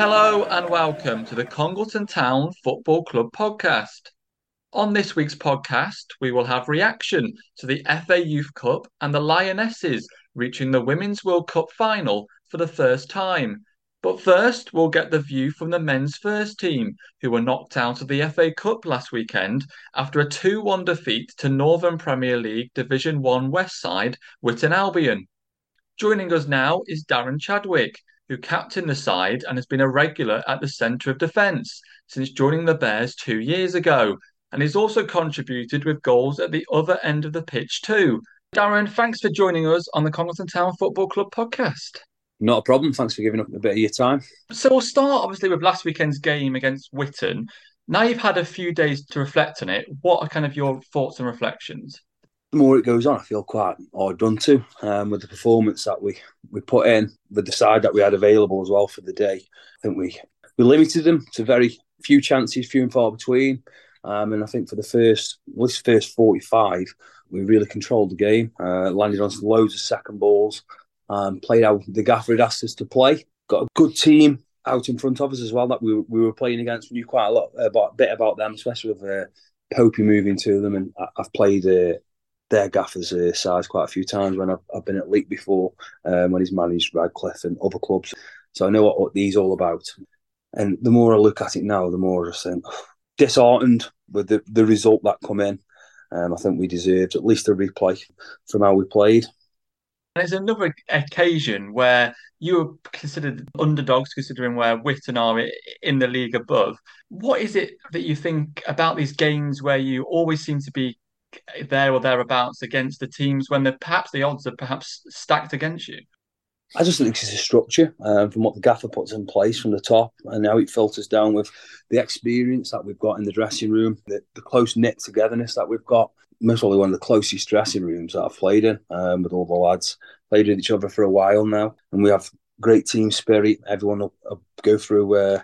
Hello and welcome to the Congleton Town Football Club podcast. On this week's podcast, we will have reaction to the FA Youth Cup and the Lionesses reaching the Women's World Cup final for the first time. But first, we'll get the view from the men's first team, who were knocked out of the FA Cup last weekend after a 2 1 defeat to Northern Premier League Division 1 West side Witton Albion. Joining us now is Darren Chadwick, who captained the side and has been a regular at the centre of defence since joining the Bears two years ago. And he's also contributed with goals at the other end of the pitch too. Darren, thanks for joining us on the Congleton Town Football Club podcast. Not a problem. Thanks for giving up a bit of your time. So we'll start obviously with last weekend's game against Witton. Now you've had a few days to reflect on it. What are kind of your thoughts and reflections? The more it goes on, I feel quite hard done to um, with the performance that we we put in, with the side that we had available as well for the day. I think we we limited them to very few chances, few and far between. Um, and I think for the first, well, this first 45, we really controlled the game, uh, landed on loads of second balls, um, played out the gaffer had asked us to play. Got a good team out in front of us as well that we, we were playing against. We knew quite a lot about, bit about them, especially with uh, Popey moving to them. And I've played uh, their gaffers uh, size quite a few times when I've, I've been at Leek before, um, when he's managed Radcliffe and other clubs. So I know what, what these all about. And the more I look at it now, the more I think disheartened with the, the result that come in. Um, I think we deserved at least a replay from how we played. There's another occasion where you were considered underdogs, considering where Witton are in the league above. What is it that you think about these games where you always seem to be there or thereabouts against the teams when the perhaps the odds are perhaps stacked against you? I just think it's a structure um, from what the gaffer puts in place from the top and how it filters down with the experience that we've got in the dressing room, the, the close knit togetherness that we've got. Most probably one of the closest dressing rooms that I've played in um, with all the lads. Played with each other for a while now, and we have great team spirit. Everyone will, will go through uh,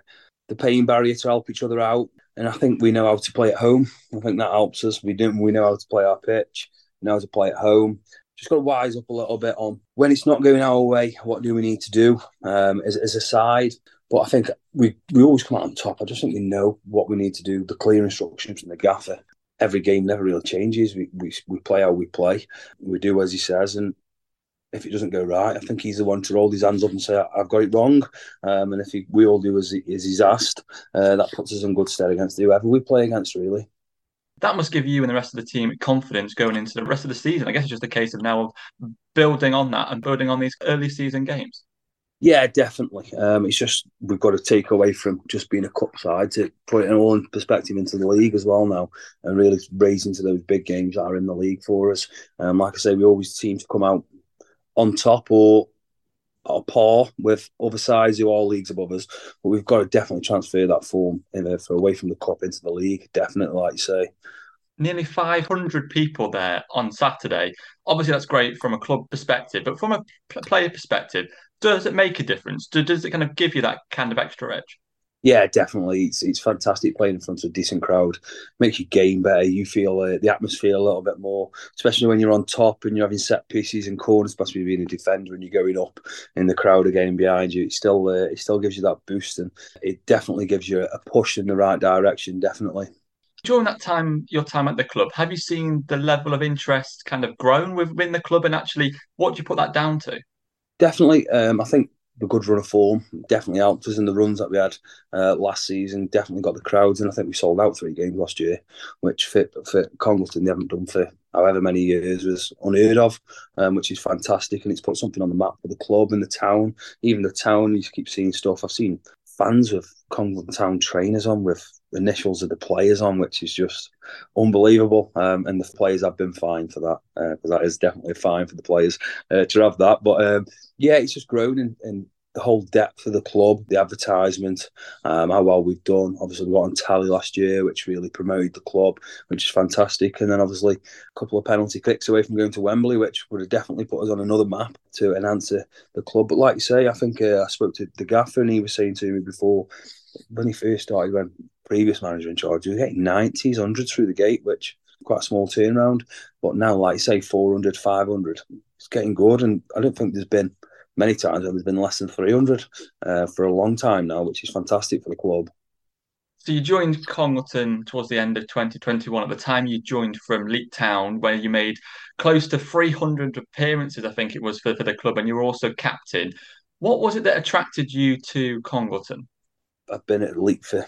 the pain barrier to help each other out and I think we know how to play at home. I think that helps us. We do. We know how to play our pitch. We know how to play at home. Just got to wise up a little bit on when it's not going our way. What do we need to do um, as, as a side? But I think we we always come out on top. I just think we know what we need to do. The clear instructions from the gaffer. Every game never really changes. We we, we play how we play. We do as he says, and if it doesn't go right, I think he's the one to roll his hands up and say, I've got it wrong. Um, and if he, we all do as, he, as he's asked, uh, that puts us in good stead against whoever we play against, really. That must give you and the rest of the team confidence going into the rest of the season. I guess it's just a case of now of building on that and building on these early season games. Yeah, definitely. Um, it's just we've got to take away from just being a cup side to put it all in perspective into the league as well now, and really raise into those big games that are in the league for us. Um, like I say, we always seem to come out on top or or par with other sides who are leagues above us. But we've got to definitely transfer that form in for away from the cup into the league. Definitely, like you say. Nearly 500 people there on Saturday. Obviously, that's great from a club perspective, but from a player perspective, does it make a difference? Does it kind of give you that kind of extra edge? Yeah, definitely. It's it's fantastic playing in front of a decent crowd. Makes your game better. You feel uh, the atmosphere a little bit more, especially when you're on top and you're having set pieces and corners, especially being a defender and you're going up in the crowd again behind you. It still uh, it still gives you that boost and it definitely gives you a push in the right direction. Definitely. During that time, your time at the club, have you seen the level of interest kind of grown within the club, and actually, what do you put that down to? Definitely, um, I think the good run of form definitely helped us in the runs that we had uh, last season. Definitely got the crowds, and I think we sold out three games last year, which fit for Congleton they haven't done for however many years was unheard of, um, which is fantastic, and it's put something on the map for the club and the town. Even the town, you keep seeing stuff. I've seen fans with Congleton Town trainers on with initials of the players on, which is just unbelievable. Um, and the players have been fine for that because uh, that is definitely fine for the players uh, to have that. But um, yeah, it's just grown in, in, the whole depth of the club, the advertisement, um, how well we've done. Obviously, we got on tally last year, which really promoted the club, which is fantastic. And then obviously a couple of penalty kicks away from going to Wembley, which would have definitely put us on another map to enhance the club. But like you say, I think uh, I spoke to the gaffer and he was saying to me before when he first started, when previous manager in charge, he was getting 90s, 100s through the gate, which quite a small turnaround. But now, like say, 400, 500, it's getting good. And I don't think there's been many times where there's been less than 300 uh, for a long time now, which is fantastic for the club. So you joined Congleton towards the end of 2021. At the time, you joined from Leek Town, where you made close to 300 appearances, I think it was, for, for the club, and you were also captain. What was it that attracted you to Congleton? I've been at Leek for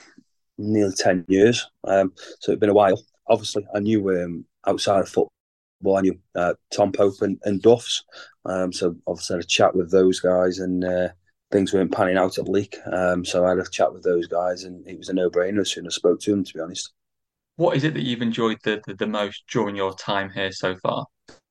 nearly 10 years, um, so it's been a while. Obviously, I knew um, outside of football, I knew uh, Tom Pope and, and Duffs. Um, so obviously, I had a chat with those guys, and uh, things weren't panning out at Leek. Um, so I had a chat with those guys, and it was a no-brainer as soon as I spoke to them. To be honest, what is it that you've enjoyed the, the, the most during your time here so far?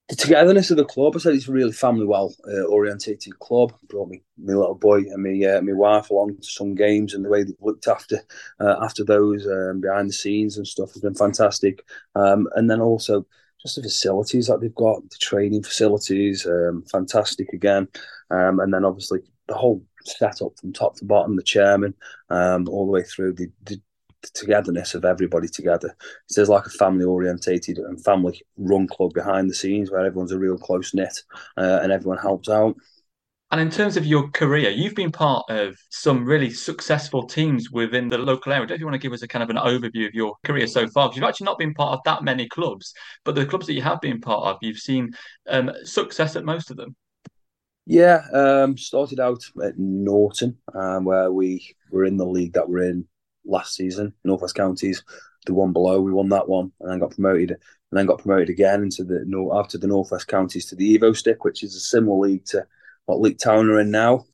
The togetherness of the club. I said it's a really family well uh, orientated club. Brought me my little boy and me uh, my wife along to some games, and the way they've looked after uh, after those um, behind the scenes and stuff has been fantastic. Um, and then also just the facilities that they've got, the training facilities, um, fantastic again. Um, and then obviously the whole setup from top to bottom, the chairman, um, all the way through the, the, the togetherness of everybody together. It's there's like a family orientated and family run club behind the scenes where everyone's a real close knit uh, and everyone helps out. And in terms of your career, you've been part of some really successful teams within the local area. Don't you want to give us a kind of an overview of your career so far? Because you've actually not been part of that many clubs, but the clubs that you have been part of, you've seen um, success at most of them. Yeah, um, started out at Norton, um, where we were in the league that we're in last season, Northwest Counties, the one below. We won that one, and then got promoted, and then got promoted again into the north after the Northwest Counties to the Evo-Stik, which is a similar league to what Leek Town are in now.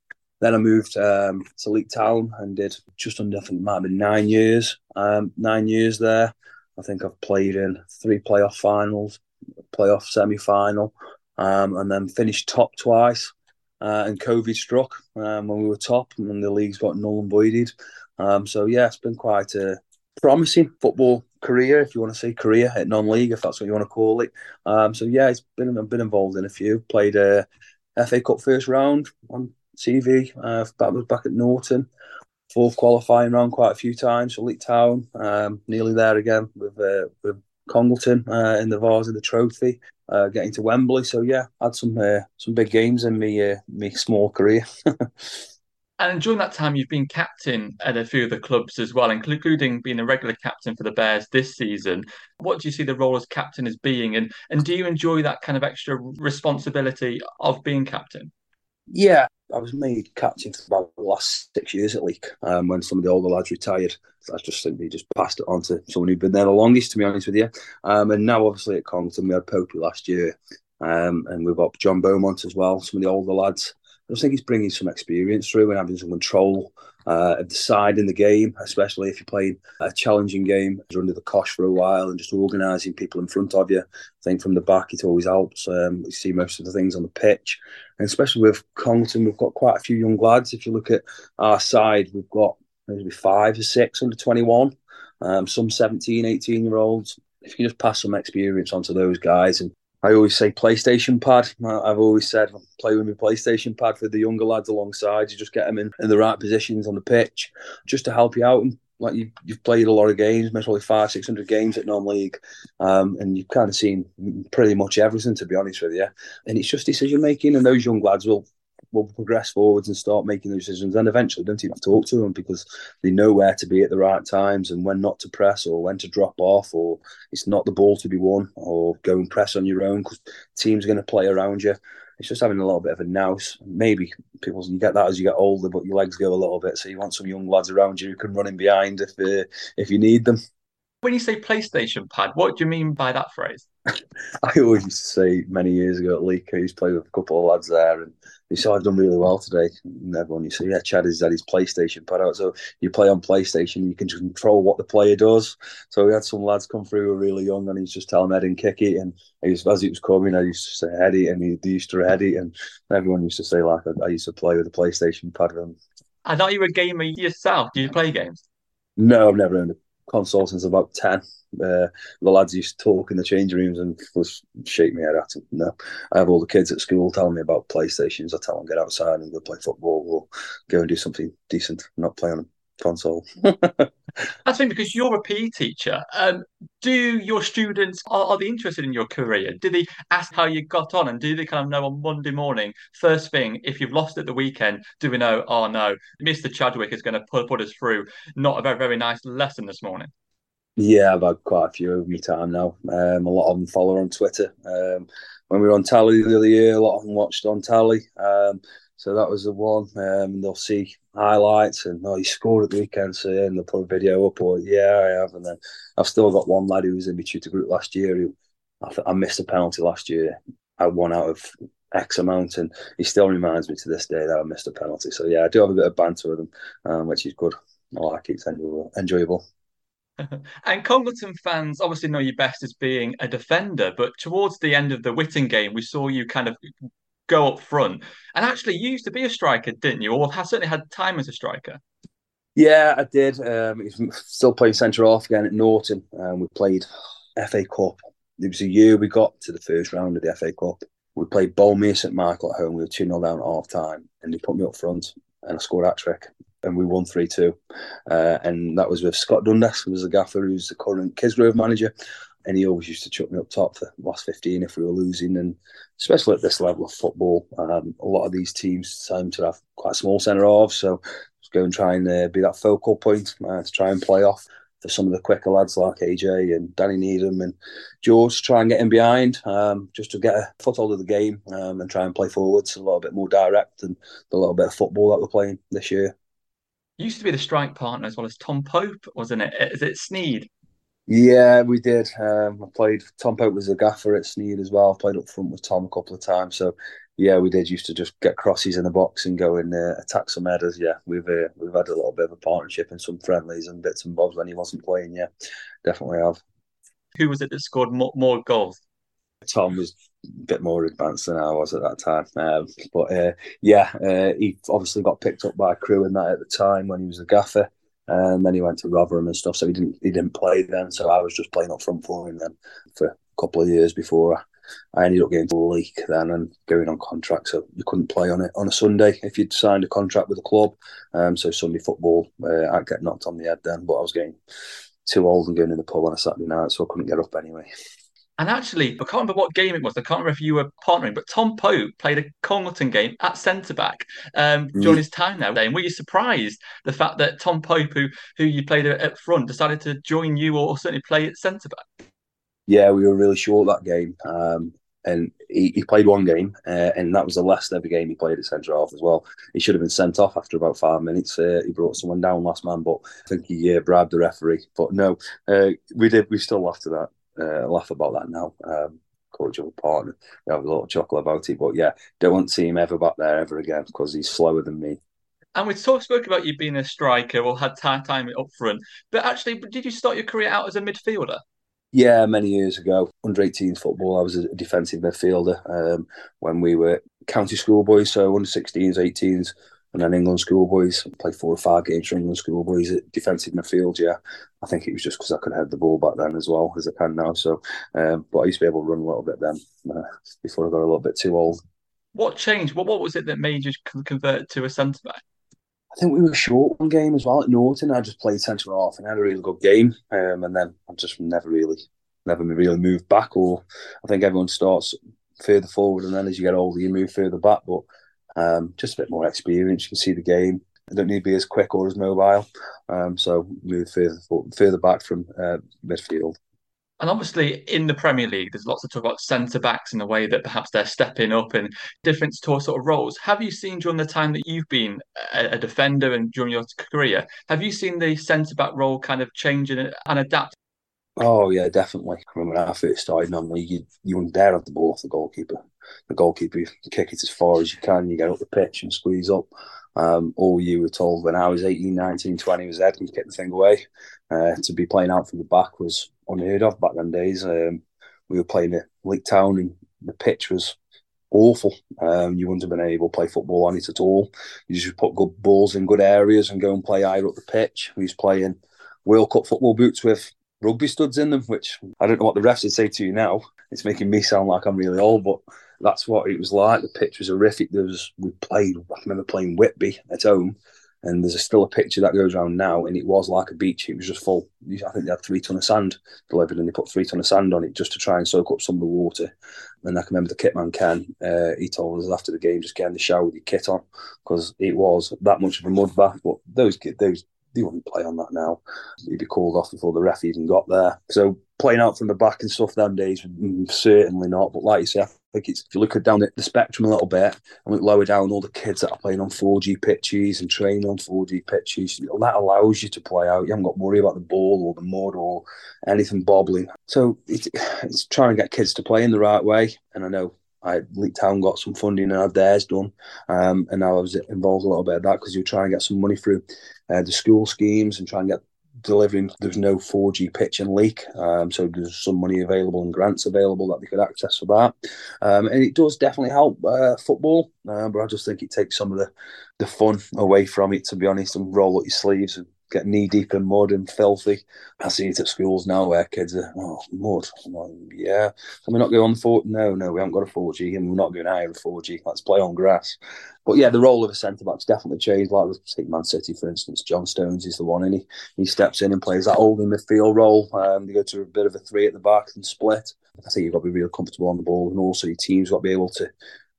Then I moved um, to Leek Town and did just under, I think it might have been nine years, um, nine years there. I think I've played in three playoff finals, playoff semi final, um, and then finished top twice uh, and COVID struck um, when we were top, and the league's got null and voided. Um, so yeah, it's been quite a promising football career, if you want to say career at non-league, if that's what you want to call it. Um, so yeah, it's been I've been involved in a few. Played a FA Cup first round on TV. Uh, was back at Norton. Fourth qualifying round quite a few times for Leek Town. Um, nearly there again with uh, with Congleton uh, in the Vase of the Trophy uh, getting to Wembley. So yeah, had some uh, some big games in me uh, me small career. and during that time, you've been captain at a few of the clubs as well, including being a regular captain for the Bears this season. What do you see the role as captain as being, and and do you enjoy that kind of extra responsibility of being captain? Yeah, I was made captain for about the last six years at Leek um, when some of the older lads retired. I just simply just passed it on to someone who'd been there the longest, to be honest with you. Um, and now, obviously, at Congleton, we had Popey last year, um, and we've got John Beaumont as well, some of the older lads. I just think he's bringing some experience through and having some control uh, of the side in the game, especially if you're playing a challenging game. You're under the cosh for a while and just organising people in front of you. I think from the back it always helps. Um, you see most of the things on the pitch, and especially with Congleton, we've got quite a few young lads. If you look at our side, we've got maybe five or six under 21, um, some 17, 18 year olds. If you just pass some experience onto those guys and I always say PlayStation pad. I've always said play with my PlayStation pad for the younger lads alongside. You just get them in, in the right positions on the pitch, just to help you out. And like you, you've played a lot of games, probably five, six hundred games at non-league, um, and you've kind of seen pretty much everything. To be honest with you, and it's just decision making, and those young lads will will progress forwards and start making those decisions. And eventually, don't even talk to them because they know where to be at the right times and when not to press or when to drop off, or it's not the ball to be won, or go and press on your own because teams are going to play around you. It's just having a little bit of a nous. Maybe people you get that as you get older, but your legs go a little bit. So you want some young lads around you who can run in behind if uh, if you need them. When you say PlayStation pad, what do you mean by that phrase? I always used to say many years ago at Leek, I used to play with a couple of lads there, and they said oh, I've done really well today. And everyone used to say, Yeah, Chad has had his PlayStation pad out. So you play on PlayStation, you can control what the player does. So we had some lads come through who were really young, and he's just telling head and kick it. And he was, as it was coming, I used to say Eddie, and he, used to head it. And everyone used to say, like, I, I used to play with the PlayStation pad. And I thought you were a gamer yourself. Do you play games? No, I've never owned a console since about 10. Uh, the lads used to talk in the change rooms and was shake me head at them. No, I have all the kids at school telling me about PlayStations. I tell them get outside and go play football or go and do something decent, not play on them. Console. That's thing because you're a PE teacher. Um, do your students are, are, they interested in your career? Do they ask how you got on, and do they kind of know on Monday morning, first thing, if you've lost at the weekend, do we know? Oh no, Mr. Chadwick is going to put, put us through not a very very nice lesson this morning. Yeah, I've had quite a few over my time now. Um, a lot of them follow on Twitter. Um, when we were on Tally the other year, a lot of them watched on Tally. Um, so that was the one. Um, they'll see highlights and oh, he scored at the weekend, so yeah, and they'll put a video up or yeah, I have. And then I've still got one lad who was in my tutor group last year who I, th- I missed a penalty last year. I won out of X amount, and he still reminds me to this day that I missed a penalty. So yeah, I do have a bit of banter with him, um, which is good. I like it. It's enjoyable. enjoyable. and Congleton fans obviously know you best as being a defender, but towards the end of the Witton game, we saw you kind of go up front. And actually, you used to be a striker, didn't you? Or have certainly had time as a striker. Yeah, I did. Um, still playing centre half again at Norton. Um, we played FA Cup. It was a year we got to the first round of the FA Cup. We played Boldmere St Michael at home. We were 2 0 down at half time, and they put me up front, and I scored a trick, and we won 3 2. Uh, and that was with Scott Dundas, who was the gaffer, who's the current Kidsgrove manager and he always used to chuck me up top for last 15 if we were losing. And especially at this level of football, um, a lot of these teams seem to have quite a small centre half. So just go and try and uh, be that focal point uh, to try and play off for some of the quicker lads like AJ and Danny Needham and George to try and get in behind um, just to get a foothold of the game um, and try and play forwards a little bit more direct and the little bit of football that we're playing this year. Used to be the strike partner as well as Tom Pope, wasn't it? Is it Sneyd? Yeah, we did. Um, I played. Tom Pope was a gaffer at Sneyd as well. I played up front with Tom a couple of times. So yeah, we did used to just get crosses in the box and go and uh, attack some headers. Yeah, we've uh, we've had a little bit of a partnership and some friendlies and bits and bobs when he wasn't playing. Yeah, definitely have. Who was it that scored more, more goals? Tom was a bit more advanced than I was at that time. Um, but uh, yeah, uh, he obviously got picked up by a Crewe in that at the time when he was a gaffer. And then he went to Rotherham and stuff, so he didn't he didn't play then. So I was just playing up front for him then for a couple of years before I ended up getting to the league then and going on contract. So you couldn't play on it on a Sunday if you'd signed a contract with the club. Um, so Sunday football, uh, I'd get knocked on the head then, but I was getting too old and going in the pub on a Saturday night, so I couldn't get up anyway. And actually, I can't remember what game it was. I can't remember if you were partnering, but Tom Pope played a Congleton game at centre back um, during mm. his time there. And were you surprised the fact that Tom Pope, who who you played at front, decided to join you or certainly play at centre back? Yeah, we were really short that game. Um, and he, he, played one game, uh, and that was the last ever game he played at centre half as well. He should have been sent off after about five minutes. Uh, he brought someone down last man, but I think he uh, bribed the referee. But no, uh, we did. We still laughed at that uh, laugh about that now. Um, coach of a partner, we have a little chuckle about it. But yeah, don't want to see him ever back there ever again because he's slower than me. And we talked spoke about you being a striker or had time time up front, but actually, did you start your career out as a midfielder? Yeah, many years ago, under 18s football, I was a defensive midfielder um, when we were county schoolboys, so under 16s, 18s, and then England schoolboys. Played four or five games for England schoolboys at defensive midfield. Yeah, I think it was just because I could head the ball back then as well as I can now. So, um, but I used to be able to run a little bit then uh, before I got a little bit too old. What changed? What what was it that made you convert to a centre back? I think we were short one game as well at Norton. I just played centre half and had a really good game, um, and then I just never really, never really moved back. Or I think everyone starts further forward, and then as you get older, you move further back. But um, just a bit more experience. You can see the game. I don't need to be as quick or as mobile. Um, so move further further back from uh, midfield. And obviously, in the Premier League, there's lots of talk about centre backs and the way that perhaps they're stepping up and different sort of roles. Have you seen during the time that you've been a, defender and during your career, have you seen the centre back role kind of changing and, and adapt? Oh yeah, definitely. I remember when I first started, normally you you wouldn't dare have the ball off the goalkeeper the goalkeeper, you kick it as far as you can, you get up the pitch and squeeze up. Um, all you were told when I was 18, 19, 20 was that and kick the thing away. Uh, to be playing out from the back was unheard of back then days. Um, we were playing at Leek Town and the pitch was awful. Um, you wouldn't have been able to play football on it at all. You just put good balls in good areas and go and play higher up the pitch. We was playing World Cup football boots with rugby studs in them, which I don't know what the refs would say to you now. It's making me sound like I'm really old, but that's what it was like. The pitch was horrific. There was we played. I remember playing Whitby at home, And there's a, still a picture that goes around now, and it was like a beach. It was just full. I think they had three ton of sand delivered, and they put three ton of sand on it just to try and soak up some of the water. And I can remember the kitman Ken. Uh, he told us after the game, just get in the shower with your kit on because it was that much of a mud bath. But those those they wouldn't play on that now. He'd be called off before the ref even got there. So playing out from the back and stuff them days, mm, certainly not. But like you say, I think it's if you look down the, the spectrum a little bit and look lower down, all the kids that are playing on 4G pitches and training on 4G pitches, that allows you to play out. You haven't got to worry about the ball or the mud or anything bobbling. So it's, it's trying to get kids to play in the right way. And I know I Leek Town got some funding and had theirs done, um, and now I was involved a little bit of that because you try and get some money through uh, the school schemes and try and get delivering. There's no 4G pitch and Leek, um, so there's some money available and grants available that they could access for that, um, and it does definitely help uh, football. Uh, but I just think it takes some of the the fun away from it, to be honest, and roll up your sleeves and get knee deep in mud and filthy. I see it at schools now where kids are, oh, mud. Like, yeah. Can we not go on 4 No, no, we haven't got a 4G and we're not going higher a 4G. Let's play on grass. But yeah, the role of a centre back's definitely changed. Like with take Man City, for instance, John Stones is the one, and he, he steps in and plays that holding midfield role. Um, they go to a bit of a three at the back and split. I think you've got to be real comfortable on the ball, and also your team's got to be able to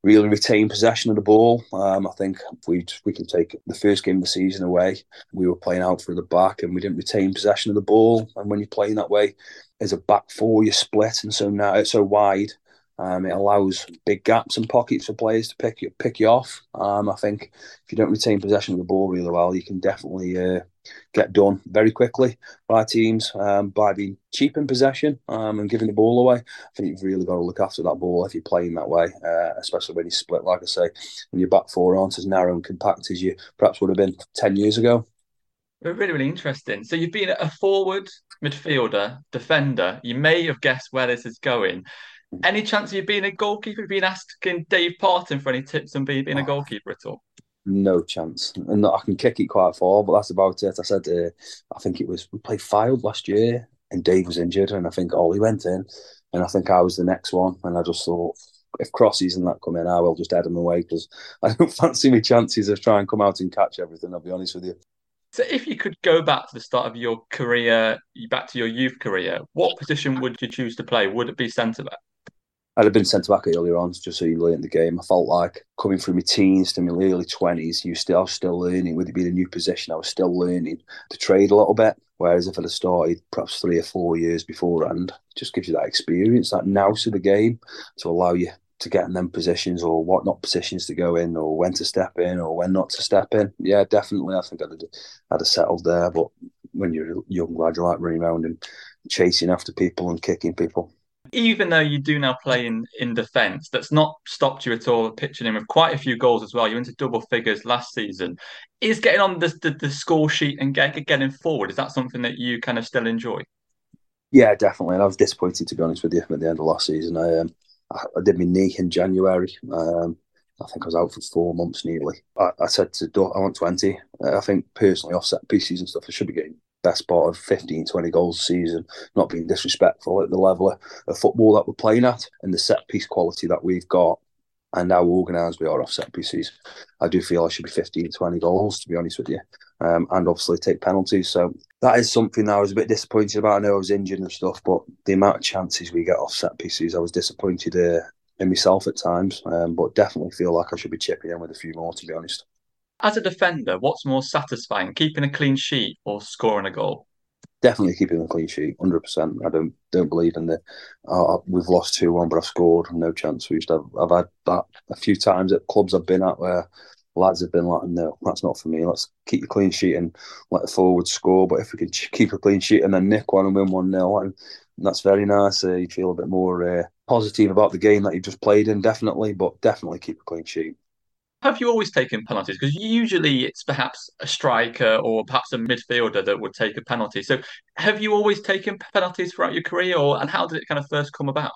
really retain possession of the ball. Um, I think we we can take the first game of the season away. We were playing out through the back and we didn't retain possession of the ball. And when you're playing that way, as a back four, you're split, and so now it's so wide. Um, it allows big gaps and pockets for players to pick you pick you off. Um, I think if you don't retain possession of the ball really well, you can definitely uh, get done very quickly by teams um, by being cheap in possession um, and giving the ball away. I think you've really got to look after that ball if you're playing that way, uh, especially when you split, like I say, and your back four aren't as narrow and compact as you perhaps would have been 10 years ago. Really, really interesting. So you've been a forward, midfielder, defender. You may have guessed where this is going. Any chance of you being a goalkeeper? Have been asking Dave Parton for any tips on being, being a oh. goalkeeper at all? No chance. And I can kick it quite far, but that's about it. I said, uh, I think it was, we played Fylde last year and Dave was injured and I think Ollie went in and I think I was the next one. And I just thought, if crosses and that come in, I will just head them away because I don't fancy my chances of trying to come out and catch everything, I'll be honest with you. So, if you could go back to the start of your career, back to your youth career, what position would you choose to play? Would it be centre back? I'd have been centre back earlier on, just so you learn the game. I felt like coming from my teens to my early twenties, you still I was still learning. With it being a new position, I was still learning to trade a little bit. Whereas if I'd have started perhaps three or four years beforehand, just gives you that experience, that nous of the game, to allow you to get in them positions or what not positions to go in or when to step in or when not to step in. Yeah, definitely. I think I'd have, I'd have settled there. But when you're a young lad, you like running around and chasing after people and kicking people even though you do now play in, in defence, that's not stopped you at all pitching in with quite a few goals as well. You went to double figures last season. Is getting on the, the, the score sheet and get, getting forward, is that something that you kind of still enjoy? Yeah, definitely. And I was disappointed, to be honest with you, at the end of last season. I, um, I, I did my knee in January. Um, I think I was out for four months nearly. I, I said to I want 20. I think personally, offset pieces and stuff, I should be getting best part of 15, 20 goals a season, not being disrespectful at the level of, football that we're playing at and the set piece quality that we've got and how organised we are off set pieces. I do feel I should be 15, 20 goals, to be honest with you, um, and obviously take penalties. So that is something that I was a bit disappointed about. I know I was injured and stuff, but the amount of chances we get off set pieces, I was disappointed uh, in myself at times, um, but definitely feel like I should be chipping in with a few more, to be honest. As a defender, what's more satisfying, keeping a clean sheet or scoring a goal? Definitely keeping a clean sheet, hundred percent. I don't don't believe in the. Uh, we've lost two one, but I've scored. No chance. We used to have, I've had that a few times at clubs I've been at where lads have been like, no, that's not for me. Let's keep a clean sheet and let the forward score. But if we can keep a clean sheet and then nick one and win one nil, that's very nice. Uh, you feel a bit more uh, positive about the game that you've just played in, definitely. But definitely keep a clean sheet have you always taken penalties? Because usually it's perhaps a striker or perhaps a midfielder that would take a penalty. So have you always taken penalties throughout your career, or and how did it kind of first come about?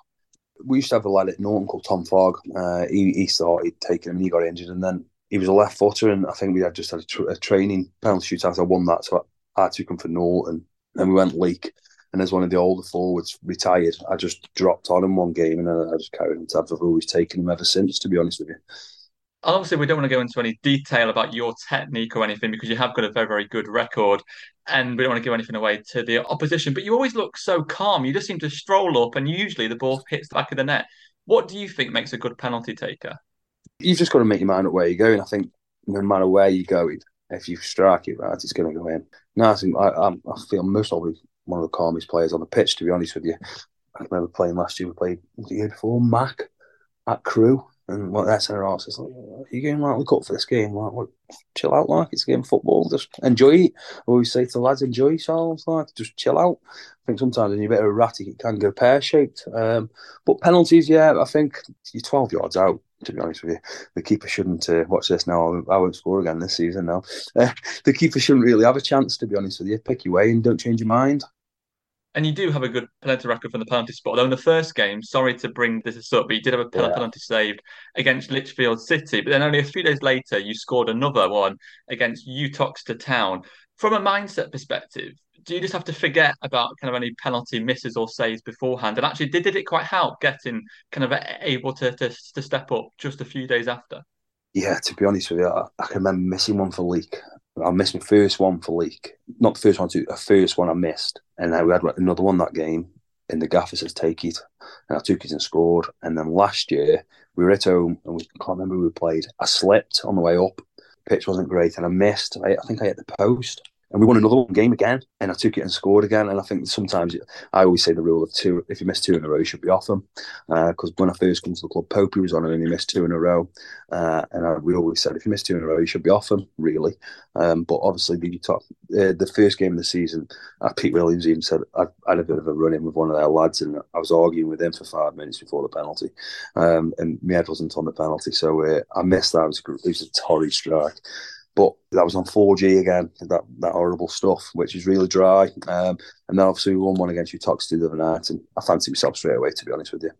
We used to have a lad at Norton called Tom Fogg. Uh, he, he started taking and he got injured, and then he was a left footer, and I think we had just had a, a training penalty shootout. I won that, so I, I took him for Norton. Then we went Leek, and as one of the older forwards retired, I just dropped on him one game, and then I just carried him. I've always taken him ever since, to be honest with you. Obviously we don't want to go into any detail about your technique or anything because you have got a very very good record and we don't want to give anything away to the opposition but you always look so calm. You just seem to stroll up and usually the ball hits the back of the net. What do you think makes a good penalty taker? You've just got to make your mind up where you're going i think no matter where you're going if you strike it right it's going to go in. No, I, think I, I feel most probably one of the calmest players on the pitch to be honest with you. I remember playing last year we played the year before Mac at Crewe and what that centre half says, like, are you going like look up for this game? Like, what, chill out, like it's a game of football. Just enjoy it. I always say to lads, enjoy yourselves, like just chill out. I think sometimes when you're a bit erratic, it can go pear shaped. Um, but penalties, yeah, I think you're 12 yards out. To be honest with you, the keeper shouldn't uh, watch this now. I won't score again this season now. Uh, the keeper shouldn't really have a chance. To be honest with you, pick your way and don't change your mind and you do have a good penalty record from the penalty spot. Though in the first game, sorry to bring this up, but you did have a penalty, yeah. saved against Lichfield City. But then only a few days later, you scored another one against Uttoxeter Town. From a mindset perspective, do you just have to forget about kind of any penalty misses or saves beforehand? And actually, did, did it quite help getting kind of able to, to, to step up just a few days after? Yeah, to be honest with you, I, I can remember missing one for Leek I missed my first one for Leek. Not the first one, too, a first one I missed. And then we had another one that game, and the gaffer says, take it. And I took it and scored. And then last year, we were at home, and we can't remember who we played. I slipped on the way up. Pitch wasn't great, and I missed. I, I think I hit the post and we won another game again, and I took it and scored again. And I think sometimes I always say the rule of two: if you miss two in a row, you should be off them. Because uh, when I first came to the club, Popey was on and he missed two in a row, uh, and I, we always said if you miss two in a row, you should be off them. Really, um, but obviously the top, uh, the first game of the season, uh, Pete Williams even said I, I, had a bit of a run in with one of their lads, and I was arguing with him for five minutes before the penalty, um, and my head wasn't on the penalty, so uh, I missed that. It was, it was a torrid strike. But that was on 4G again, that, that horrible stuff, which is really dry. Um, and then obviously we won one against Uttoxeter the other night, and I fancied myself straight away, to be honest with you.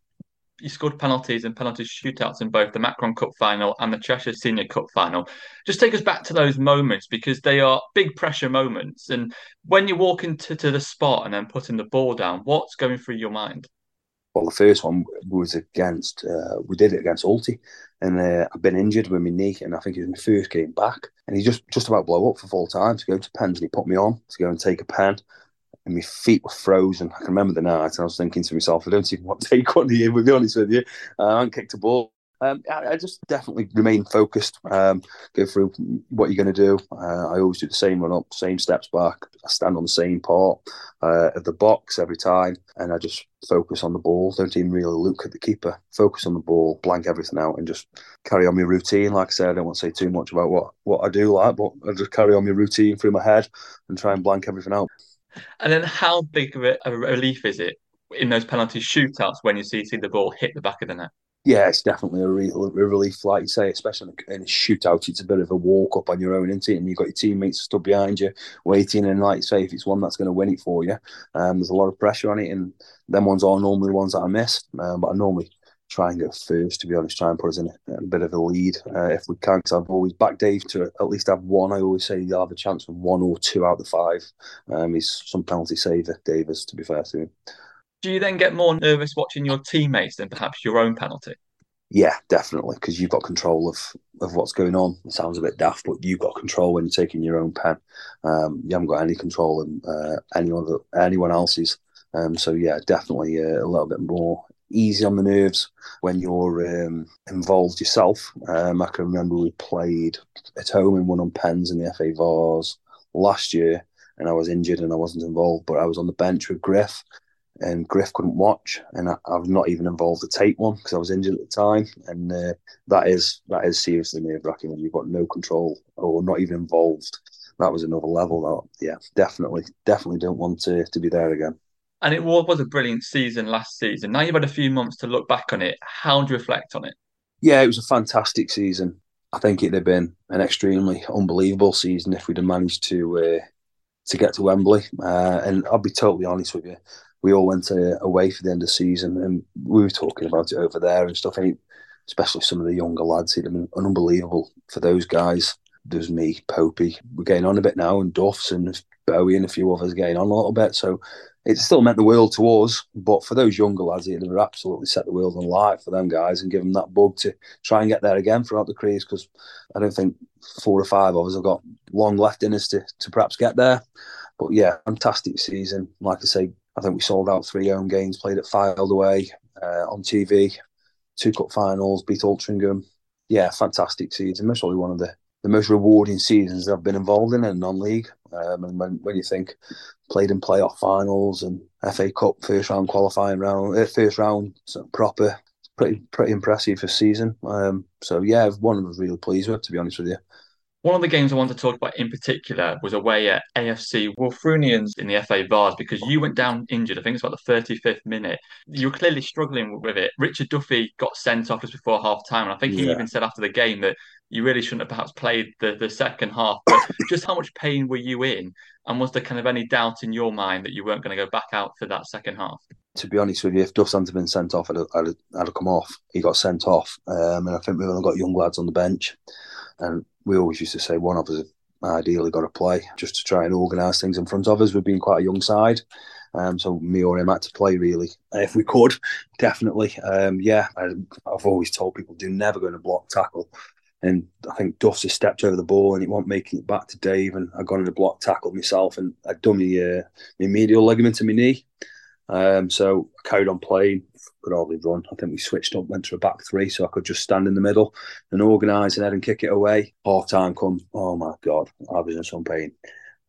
You scored penalties and penalty shootouts in both the Macron Cup final and the Cheshire Senior Cup final. Just take us back to those moments because they are big pressure moments. And when you walk into to the spot and then putting the ball down, what's going through your mind? Well, the first one was against, uh, we did it against Alty, and uh, I've been injured with my knee, and I think it was my first game back. And he just just about blew up for full time to go to pens, and he put me on to go and take a pen, and my feet were frozen. I can remember the night, and I was thinking to myself, I don't even want to take one here, to be honest with you. I haven't kicked a ball um, I, I, just definitely remain focused. Um, go through what you're going to do. Uh, I always do the same run up, same steps back. I stand on the same part uh, of the box every time, and I just focus on the ball. Don't even really look at the keeper. Focus on the ball, blank everything out, and just carry on my routine. Like I said, I don't want to say too much about what what I do like, but I just carry on my routine through my head and try and blank everything out. And then, how big of a relief is it in those penalty shootouts when you see see the ball hit the back of the net? Yeah, it's definitely a, re- a relief, like you say, especially in a shootout. It's a bit of a walk up on your own, isn't it? And you've got your teammates stood behind you, waiting. And like you say, if it's one that's going to win it for you, um, there's a lot of pressure on it. And them ones are normally the ones that I miss. Um, but I normally try and go first, to be honest, try and put us in a, a bit of a lead uh, if we can. Because I've always backed Dave to at least have one. I always say you'll have a chance of one or two out of the five. Um, he's some penalty saver, Davis, to be fair to him do you then get more nervous watching your teammates than perhaps your own penalty? Yeah, definitely, because you've got control of, of what's going on. It sounds a bit daft, but you've got control when you're taking your own pen. Um, you haven't got any control in uh, anyone anyone else's. Um, so yeah, definitely uh, a little bit more easy on the nerves when you're um, involved yourself. Um, I can remember we played at home and won on pens in the FA Vase last year, and I was injured and I wasn't involved, but I was on the bench with Griff, and Griff couldn't watch, and I, was not even involved to take one because I was injured at the time, and uh, that is that is seriously nerve wracking when you've got no control or not even involved. That was another level. That yeah, definitely, definitely don't want to to be there again. And it was a brilliant season last season. Now you've had a few months to look back on it. How do you reflect on it? Yeah, it was a fantastic season. I think it'd have been an extremely unbelievable season if we'd have managed to uh, to get to Wembley. Uh, and I'll be totally honest with you, we all went uh, away for the end of season, and we were talking about it over there and stuff. And especially some of the younger lads, it been unbelievable for those guys. There's me, Popey. We're getting on a bit now, and Duffs and Bowie and a few others getting on a little bit. So it still meant the world to us. But for those younger lads, it would absolutely set the world on light for them guys and give them that bug to try and get there again throughout the careers. Because I don't think four or five of us have got long left in us to, to perhaps get there. But yeah, fantastic season. Like I say, I think we sold out three home games, played at Fylde away uh, on TV, two cup finals, beat Altrincham. Yeah, fantastic season. Most probably one of the, the most rewarding seasons I've been involved in in non-league. Um, and when, when you think played in playoff finals and FA Cup first round qualifying round, uh, first round sort of proper, pretty pretty impressive for season. Um, so yeah, one I was really pleased with, to be honest with you. One of the games I want to talk about in particular was away at AFC Wulfrunians in the FA Vase because you went down injured. I think it's about the 35th minute. You were clearly struggling with it. Richard Duffy got sent off just before half time. And I think he yeah. even said after the game that you really shouldn't have perhaps played the, the second half. But just how much pain were you in? And was there kind of any doubt in your mind that you weren't going to go back out for that second half? To be honest with you, if Duff hadn't been sent off, I'd, I'd, I'd have come off. He got sent off. Um, and I think we've only got young lads on the bench. And we always used to say one of us ideally got to play just to try and organise things in front of us. We've been quite a young side. Um, so me or him had to play really, if we could, definitely. Um, yeah, I, have always told people do never go in a block tackle, and I think Duff's just stepped over the ball and he wasn't making it back to Dave, and I got in a block tackle myself, and I'd done my, uh, my medial ligament in my knee, um, so I carried on playing could hardly run. I think we switched up, went to a back three, so I could just stand in the middle and organise and head and kick it away. Half time come, oh my god, I was in some pain,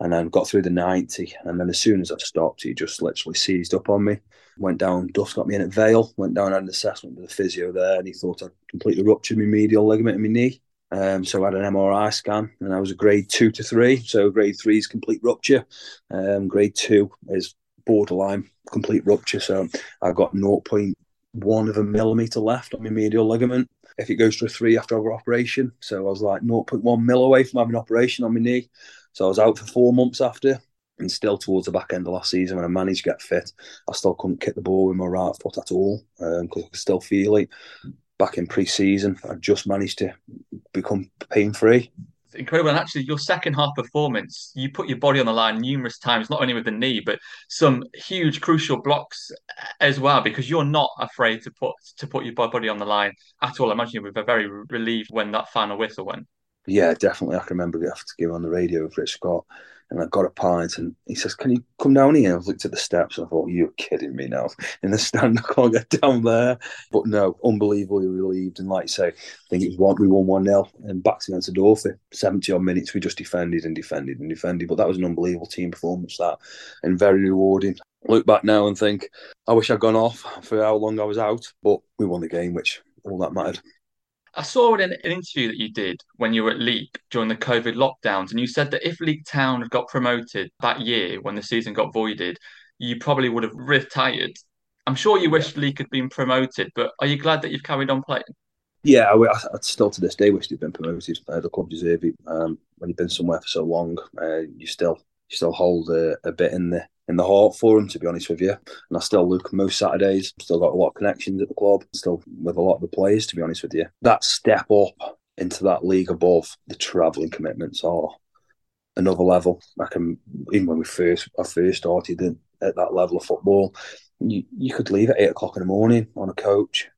and then got through the ninety, and then as soon as I stopped, he just literally seized up on me. Went down, Duff got me in at Vale, went down had an assessment with the physio there, and he thought I'd completely ruptured my medial ligament in my knee. Um, so I had an MRI scan, and I was a grade two to three. So grade three is complete rupture. Um, grade two is borderline complete rupture. So I've got 0.1 of a millimeter left on my medial ligament. If it goes to a three after our operation, so I was like 0.1 mil away from having an operation on my knee. So I was out for four months after. And still towards the back end of last season, when I managed to get fit, I still couldn't kick the ball with my right foot at all because um, I could still feel it. Back in pre-season, I just managed to become pain-free incredible. And actually, your second half performance, you put your body on the line numerous times, not only with the knee, but some huge crucial blocks as well, because you're not afraid to put to put your body on the line at all. I imagine you were very relieved when that final whistle went. Yeah, definitely. I can remember having to give on the radio with Rich Scott and I got a pint and he says, Can you come down here? I've looked at the steps and I thought, You're kidding me now. In the stand, I can't get down there. But no, unbelievably relieved. And like I say, I think it was one, we won 1 0 and back to against Dorothy. 70 odd minutes, we just defended and defended and defended. But that was an unbelievable team performance, that, and very rewarding. Look back now and think, I wish I'd gone off for how long I was out, but we won the game, which all that mattered. I saw in an interview that you did when you were at Leek during the COVID lockdowns, and you said that if Leek Town had got promoted that year when the season got voided, you probably would have retired. I'm sure you wish yeah. Leek had been promoted, but are you glad that you've carried on playing? Yeah, I, I still to this day wish they'd been promoted. Uh, the club deserve it. Um, when you've been somewhere for so long, uh, you still you still hold a, a bit in the in the heart for him, to be honest with you. And I still look most Saturdays, still got a lot of connections at the club, still with a lot of the players, to be honest with you. That step up into that league above the travelling commitments are another level. I can even when we first I first started in, at that level of football, you, you could leave at eight o'clock in the morning on a coach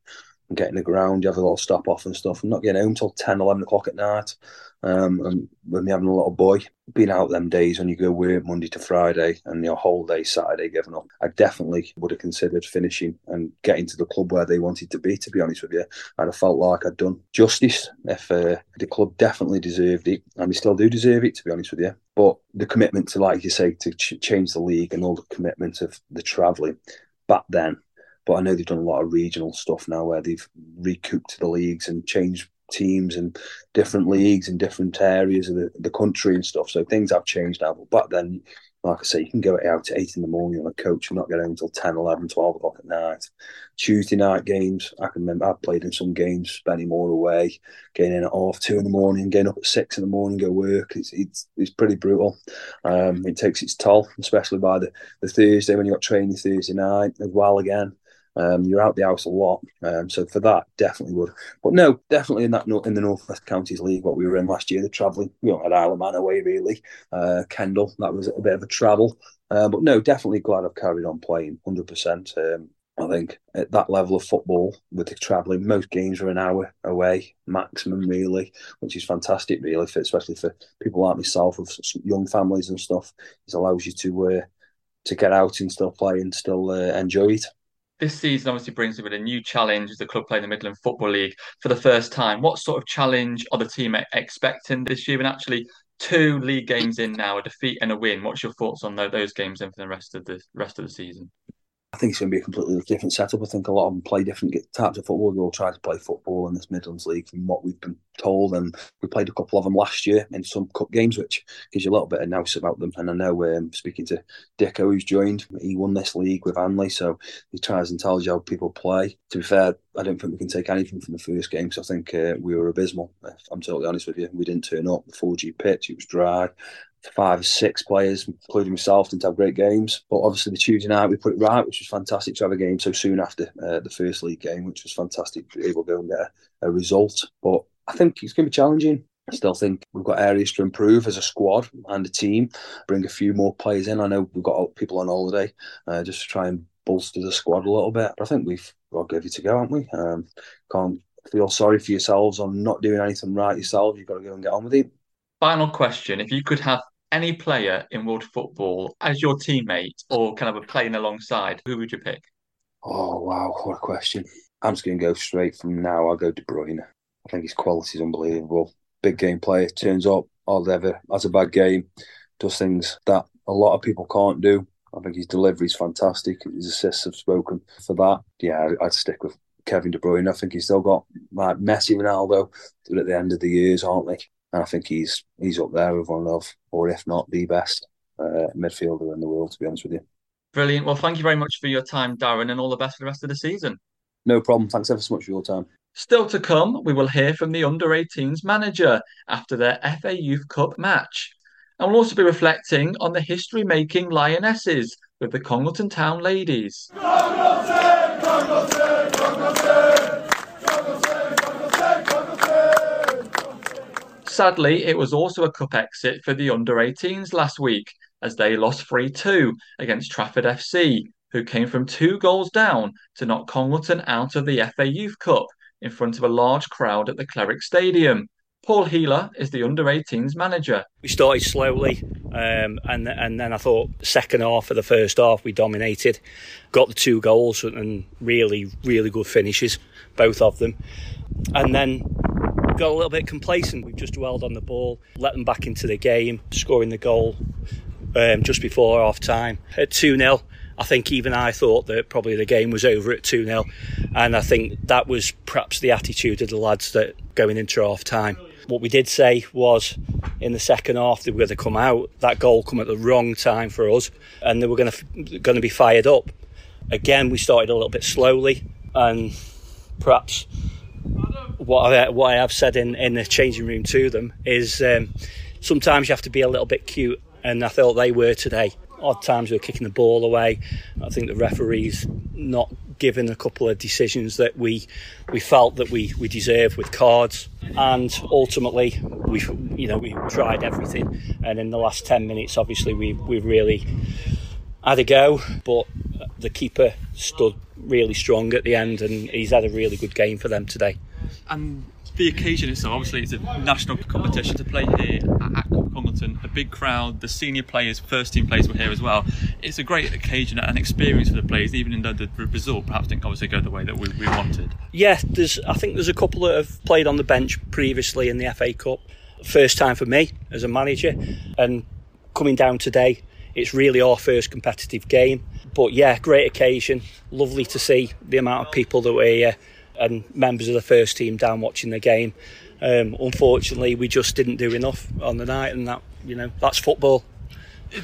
and get in the ground, you have a little stop off and stuff, and not getting home till 10, 11 o'clock at night. Um, and when me having a little boy, being out them days when you go work Monday to Friday and your whole day Saturday given up, I definitely would have considered finishing and getting to the club where they wanted to be. To be honest with you, I'd have felt like I'd done justice if uh, the club definitely deserved it, and we still do deserve it. To be honest with you, but the commitment to, like you say, to ch- change the league and all the commitment of the travelling back then but I know they've done a lot of regional stuff now where they've recouped the leagues and changed teams and different leagues in different areas of the, the country and stuff. So things have changed now. But then, like I say, you can go out at eight in the morning on a coach and not get home until 10, 11, 12 o'clock at night. Tuesday night games, I can remember I played in some games, spending more away, getting in at half two in the morning, getting up at six in the morning, go work. It's it's, it's pretty brutal. Um, it takes its toll, especially by the, the Thursday when you've got training Thursday night as well again. Um, you're out the house a lot, um, so for that, definitely would. But no, definitely in that in the Northwest Counties League, what we were in last year, the travelling, we went at Isle of Man away really. Uh, Kendal, that was a bit of a travel. Uh, but no, definitely glad I've carried on playing 100%. Um, I think at that level of football, with the travelling, most games are an hour away maximum, really, which is fantastic, really, for, especially for people like myself with young families and stuff. It allows you to uh, to get out and still play and still uh, enjoy it. This season obviously brings with it a new challenge as the club play in the Midland Football League for the first time. What sort of challenge are the team expecting this year? And actually, two league games in now, a defeat and a win. What's your thoughts on those games in for the rest of the rest of the season? I think it's going to be a completely different setup. I think a lot of them play different types of football. They all try to play football in this Midlands League from what we've been told. And we played a couple of them last year in some cup games, which gives you a little bit of nous about them. And I know, um, speaking to Dicko, who's joined, he won this league with Hanley. So he tries and tells you how people play. To be fair, I don't think we can take anything from the first game because I think uh, we were abysmal. I'm totally honest with you, we didn't turn up. The 4G pitch, it was dry five or six players, including myself, didn't have great games. But obviously, the Tuesday night we put it right, which was fantastic to have a game so soon after uh, the first league game, which was fantastic to be able to go and get a, a result. But I think it's going to be challenging. I still think we've got areas to improve as a squad and a team. Bring a few more players in. I know we've got people on holiday uh, just to try and bolster the squad a little bit. But I think we've got to give it to go, haven't we? Um, can't feel sorry for yourselves on not doing anything right yourselves. You've got to go and get on with it. Final question: If you could have any player in world football as your teammate or kind of a playing alongside, who would you pick? Oh wow, what a question! I'm just going to go straight from now. I'll go De Bruyne. I think his quality is unbelievable. Big game player, turns up, all ever has a bad game, does things that a lot of people can't do. I think his delivery is fantastic. His assists have spoken for that. Yeah, I'd stick with Kevin De Bruyne. I think he's still got like Messi, Ronaldo at the end of the years, aren't they? And I think he's he's up there with one of, or if not the best uh, midfielder in the world, to be honest with you. Brilliant. Well, thank you very much for your time, Darren, and all the best for the rest of the season. No problem. Thanks ever so much for your time. Still to come, we will hear from the under 18s manager after their FA Youth Cup match. And we'll also be reflecting on the history making Lionesses with the Congleton Town ladies. Congleton, Congleton, Congleton. Sadly, it was also a cup exit for the under 18s last week as they lost 3 2 against Trafford FC, who came from two goals down to knock Congleton out of the FA Youth Cup in front of a large crowd at the Cleric Stadium. Paul Healer is the under 18s manager. We started slowly, um, and and then I thought second half of the first half we dominated, got the two goals and really really good finishes, both of them, and then got a little bit complacent. We've just dwelled on the ball, let them back into the game, scoring the goal um, just before half time at 2 0. I think even I thought that probably the game was over at 2 0. And I think that was perhaps the attitude of the lads that going into half time. What we did say was in the second half they were going to come out. That goal come at the wrong time for us, and they were going to going to be fired up. Again, we started a little bit slowly, and perhaps what I, what I have said in, in the changing room to them is um, sometimes you have to be a little bit cute, and I thought they were today. Odd times we were kicking the ball away. I think the referees not given a couple of decisions that we we felt that we, we deserved with cards, and ultimately we you know we tried everything, and in the last ten minutes, obviously we we really had a go, but the keeper stood really strong at the end, and he's had a really good game for them today and the occasion itself, obviously, it's a national competition to play here at, Congleton. A big crowd, the senior players, first team players were here as well. It's a great occasion and experience for the players, even though the result perhaps didn't obviously go the way that we, we wanted. Yeah, there's. I think there's a couple that have played on the bench previously in the FA Cup. First time for me as a manager, and coming down today, it's really our first competitive game. But yeah, great occasion. Lovely to see the amount of people that were here and members of the first team down watching the game. Um, unfortunately, we just didn't do enough on the night, and that you know that's football.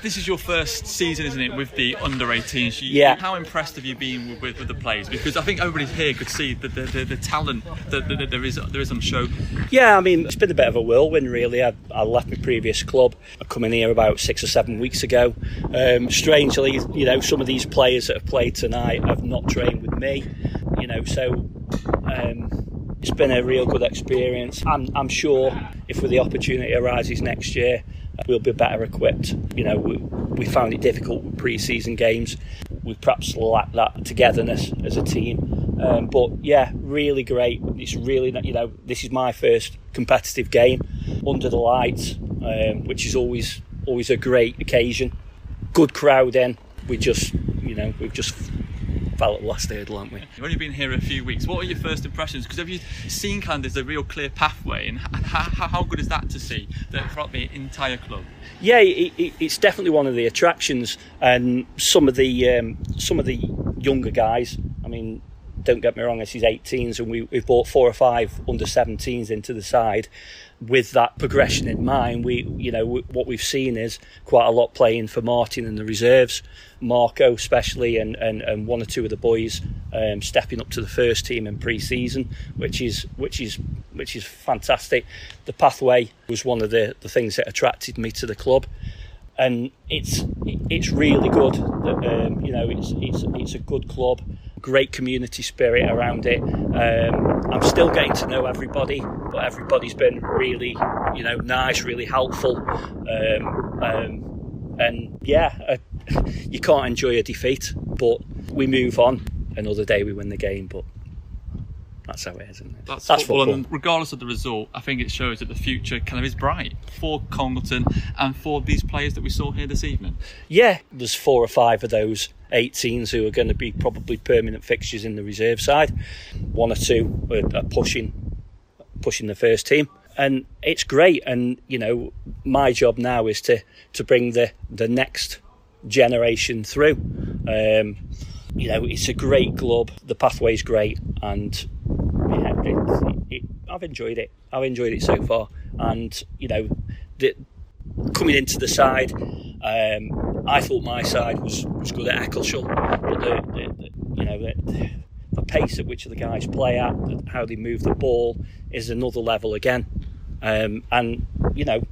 This is your first season, isn't it, with the under 18s? yeah. How impressed have you been with, with, with, the players? Because I think everybody here could see the, the, the, the talent that, that, there is there is on show. Yeah, I mean, it's been a bit of a whirlwind, really. I, I left my previous club. I come in here about six or seven weeks ago. Um, strangely, you know, some of these players that have played tonight have not trained with me. You know, so um, it's been a real good experience. I'm, I'm sure if the opportunity arises next year, we'll be better equipped. You know, we, we found it difficult with pre-season games. We perhaps lacked that togetherness as a team. Um, but yeah, really great. It's really, you know, this is my first competitive game under the lights, um, which is always always a great occasion. Good crowd in. We just, you know, we've just fell at last hurdle, haven't we? You've only been here a few weeks. What are your first impressions? Because have you seen kind of there's a real clear pathway, and how, how good is that to see that throughout the entire club? Yeah, it, it, it's definitely one of the attractions, and some of the um, some of the younger guys. I mean, don't get me wrong, this is 18s, and we, we've brought four or five under 17s into the side with that progression in mind, we, you know, what we've seen is quite a lot playing for Martin and the reserves, Marco especially, and, and, and one or two of the boys um, stepping up to the first team in pre-season, which is which is which is fantastic. The pathway was one of the, the things that attracted me to the club, and it's it's really good. That, um, you know, it's it's it's a good club great community spirit around it. Um, I'm still getting to know everybody, but everybody's been really, you know, nice, really helpful. Um, um, and yeah, you can't enjoy a defeat, but we move on. Another day we win the game, but that's how it is, isn't it? That's, That's football, football, and regardless of the result, I think it shows that the future kind of is bright for Congleton and for these players that we saw here this evening. Yeah, there's four or five of those 18s who are going to be probably permanent fixtures in the reserve side. One or two are, pushing, pushing the first team, and it's great. And you know, my job now is to to bring the the next generation through. Um, you know, it's a great club. The pathway's great, and yeah, it, it, I've enjoyed it. I've enjoyed it so far, and you know, the, coming into the side, um, I thought my side was, was good at Eccleshall, but the, the, the you know the, the, pace at which the guys play at, how they move the ball, is another level again, um, and you know,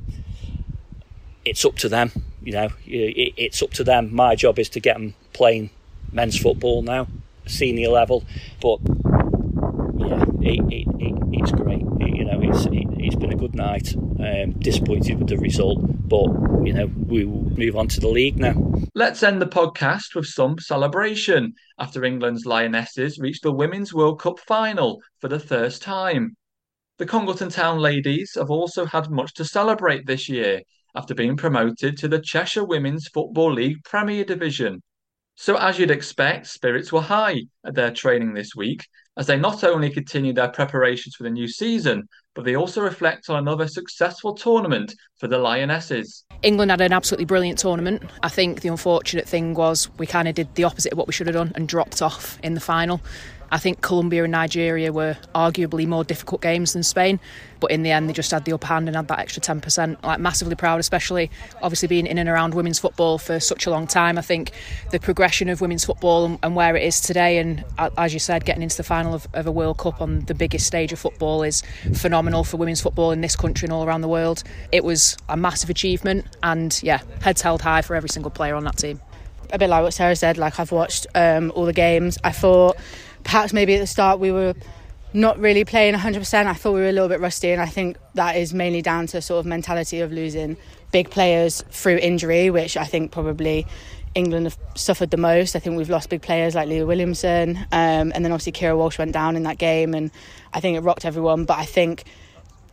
it's up to them. You know, it, it's up to them. My job is to get them playing men's football now, senior level, but yeah, it, it, it, it's great. you know, it's it, has been a good night. Um, disappointed with the result, but you know, we move on to the league now. Let's end the podcast with some celebration after England's Lionesses reached the Women's World Cup final for the first time. The Congleton Town ladies have also had much to celebrate this year after being promoted to the Cheshire Women's Football League Premier Division. So, as you'd expect, spirits were high at their training this week as they not only continue their preparations for the new season, but they also reflect on another successful tournament for the Lionesses. England had an absolutely brilliant tournament. I think the unfortunate thing was we kind of did the opposite of what we should have done and dropped off in the final. I think Colombia and Nigeria were arguably more difficult games than Spain, but in the end they just had the upper hand and had that extra 10%. Like massively proud, especially obviously being in and around women's football for such a long time. I think the progression of women's football and, where it is today, and as you said, getting into the final of, of a World Cup on the biggest stage of football is phenomenal for women's football in this country and all around the world. It was a massive achievement, and yeah, heads held high for every single player on that team. A bit like what Sarah said, like I've watched um, all the games. I thought perhaps maybe at the start we were not really playing 100%. I thought we were a little bit rusty, and I think that is mainly down to sort of mentality of losing big players through injury, which I think probably England have suffered the most. I think we've lost big players like Leah Williamson, um, and then obviously Keira Walsh went down in that game, and I think it rocked everyone. But I think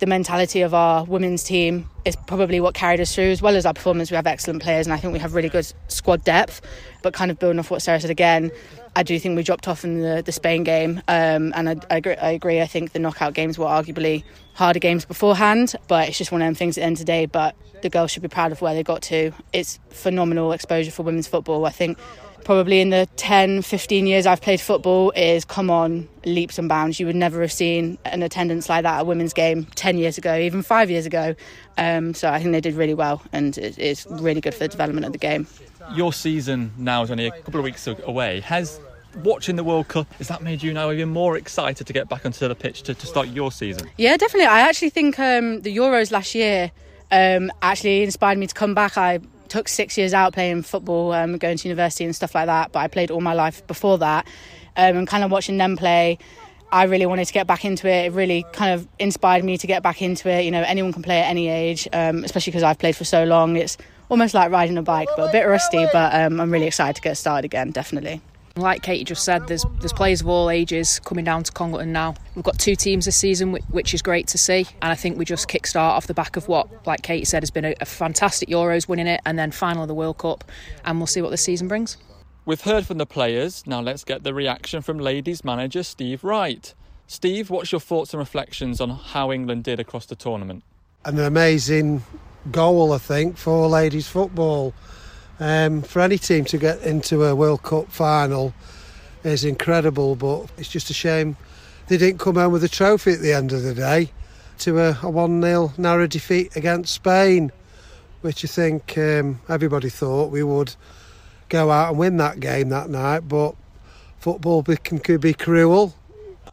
the mentality of our women's team is probably what carried us through, as well as our performance. We have excellent players, and I think we have really good squad depth. But kind of building off what Sarah said again, I do think we dropped off in the, the Spain game, um, and I, I, agree, I, agree, I think the knockout games were arguably harder games beforehand, but it's just one of them things at the end of the day. But the girls should be proud of where they got to. It's phenomenal exposure for women's football. I think probably in the 10, 15 years I've played football is come on leaps and bounds. You would never have seen an attendance like that at a women's game 10 years ago, even five years ago. Um, so I think they did really well, and it's really good for the development of the game your season now is only a couple of weeks away. Has watching the World Cup, has that made you now even more excited to get back onto the pitch to, to start your season? Yeah, definitely. I actually think um, the Euros last year um, actually inspired me to come back. I took six years out playing football, um, going to university and stuff like that, but I played all my life before that. Um, and kind of watching them play I really wanted to get back into it. It really kind of inspired me to get back into it. You know, anyone can play at any age, um, especially because I've played for so long. It's almost like riding a bike, but a bit rusty. But um, I'm really excited to get started again, definitely. Like Katie just said, there's there's players of all ages coming down to Congleton now. We've got two teams this season, which is great to see, and I think we just kickstart off the back of what, like Katie said, has been a, a fantastic Euros winning it, and then final of the World Cup, and we'll see what the season brings. We've heard from the players. Now let's get the reaction from ladies manager Steve Wright. Steve, what's your thoughts and reflections on how England did across the tournament? An amazing goal, I think, for ladies football. Um, for any team to get into a World Cup final is incredible, but it's just a shame they didn't come home with a trophy at the end of the day to a, a 1 0 narrow defeat against Spain, which I think um, everybody thought we would go out and win that game that night. But football can, could be cruel.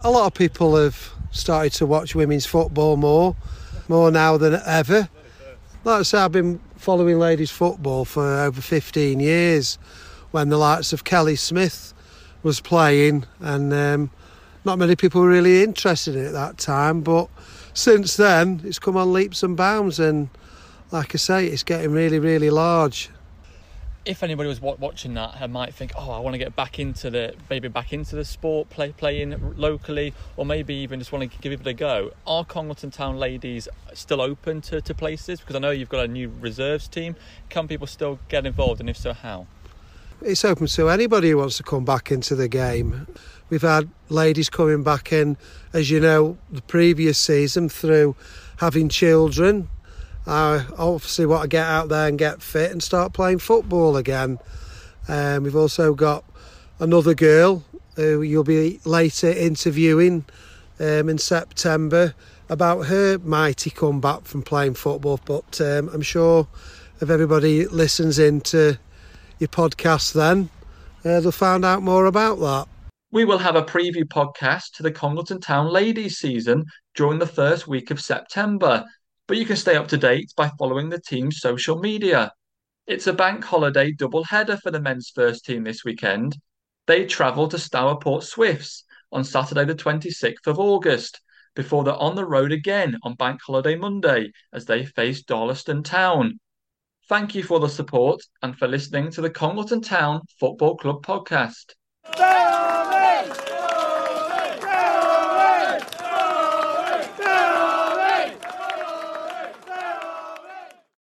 A lot of people have started to watch women's football more, more now than ever. Like I say, I've been following ladies football for over 15 years when the likes of Kelly Smith was playing and um, not many people were really interested in it at that time but since then it's come on leaps and bounds and like I say it's getting really really large if anybody was watching that I might think oh I want to get back into the maybe back into the sport play playing locally or maybe even just want to give it a go. Are Congleton Town ladies still open to, to places? Because I know you've got a new reserves team. Can people still get involved and if so how? It's open to anybody who wants to come back into the game. We've had ladies coming back in as you know the previous season through having children I obviously want to get out there and get fit and start playing football again. Um, we've also got another girl who you'll be later interviewing um, in September about her mighty comeback from playing football. But um, I'm sure if everybody listens into your podcast, then uh, they'll find out more about that. We will have a preview podcast to the Congleton Town Ladies season during the first week of September but you can stay up to date by following the team's social media. It's a bank holiday double header for the men's first team this weekend. They travel to Stourport Swifts on Saturday, the 26th of August, before they're on the road again on Bank Holiday Monday as they face Darlaston Town. Thank you for the support and for listening to the Congleton Town Football Club podcast.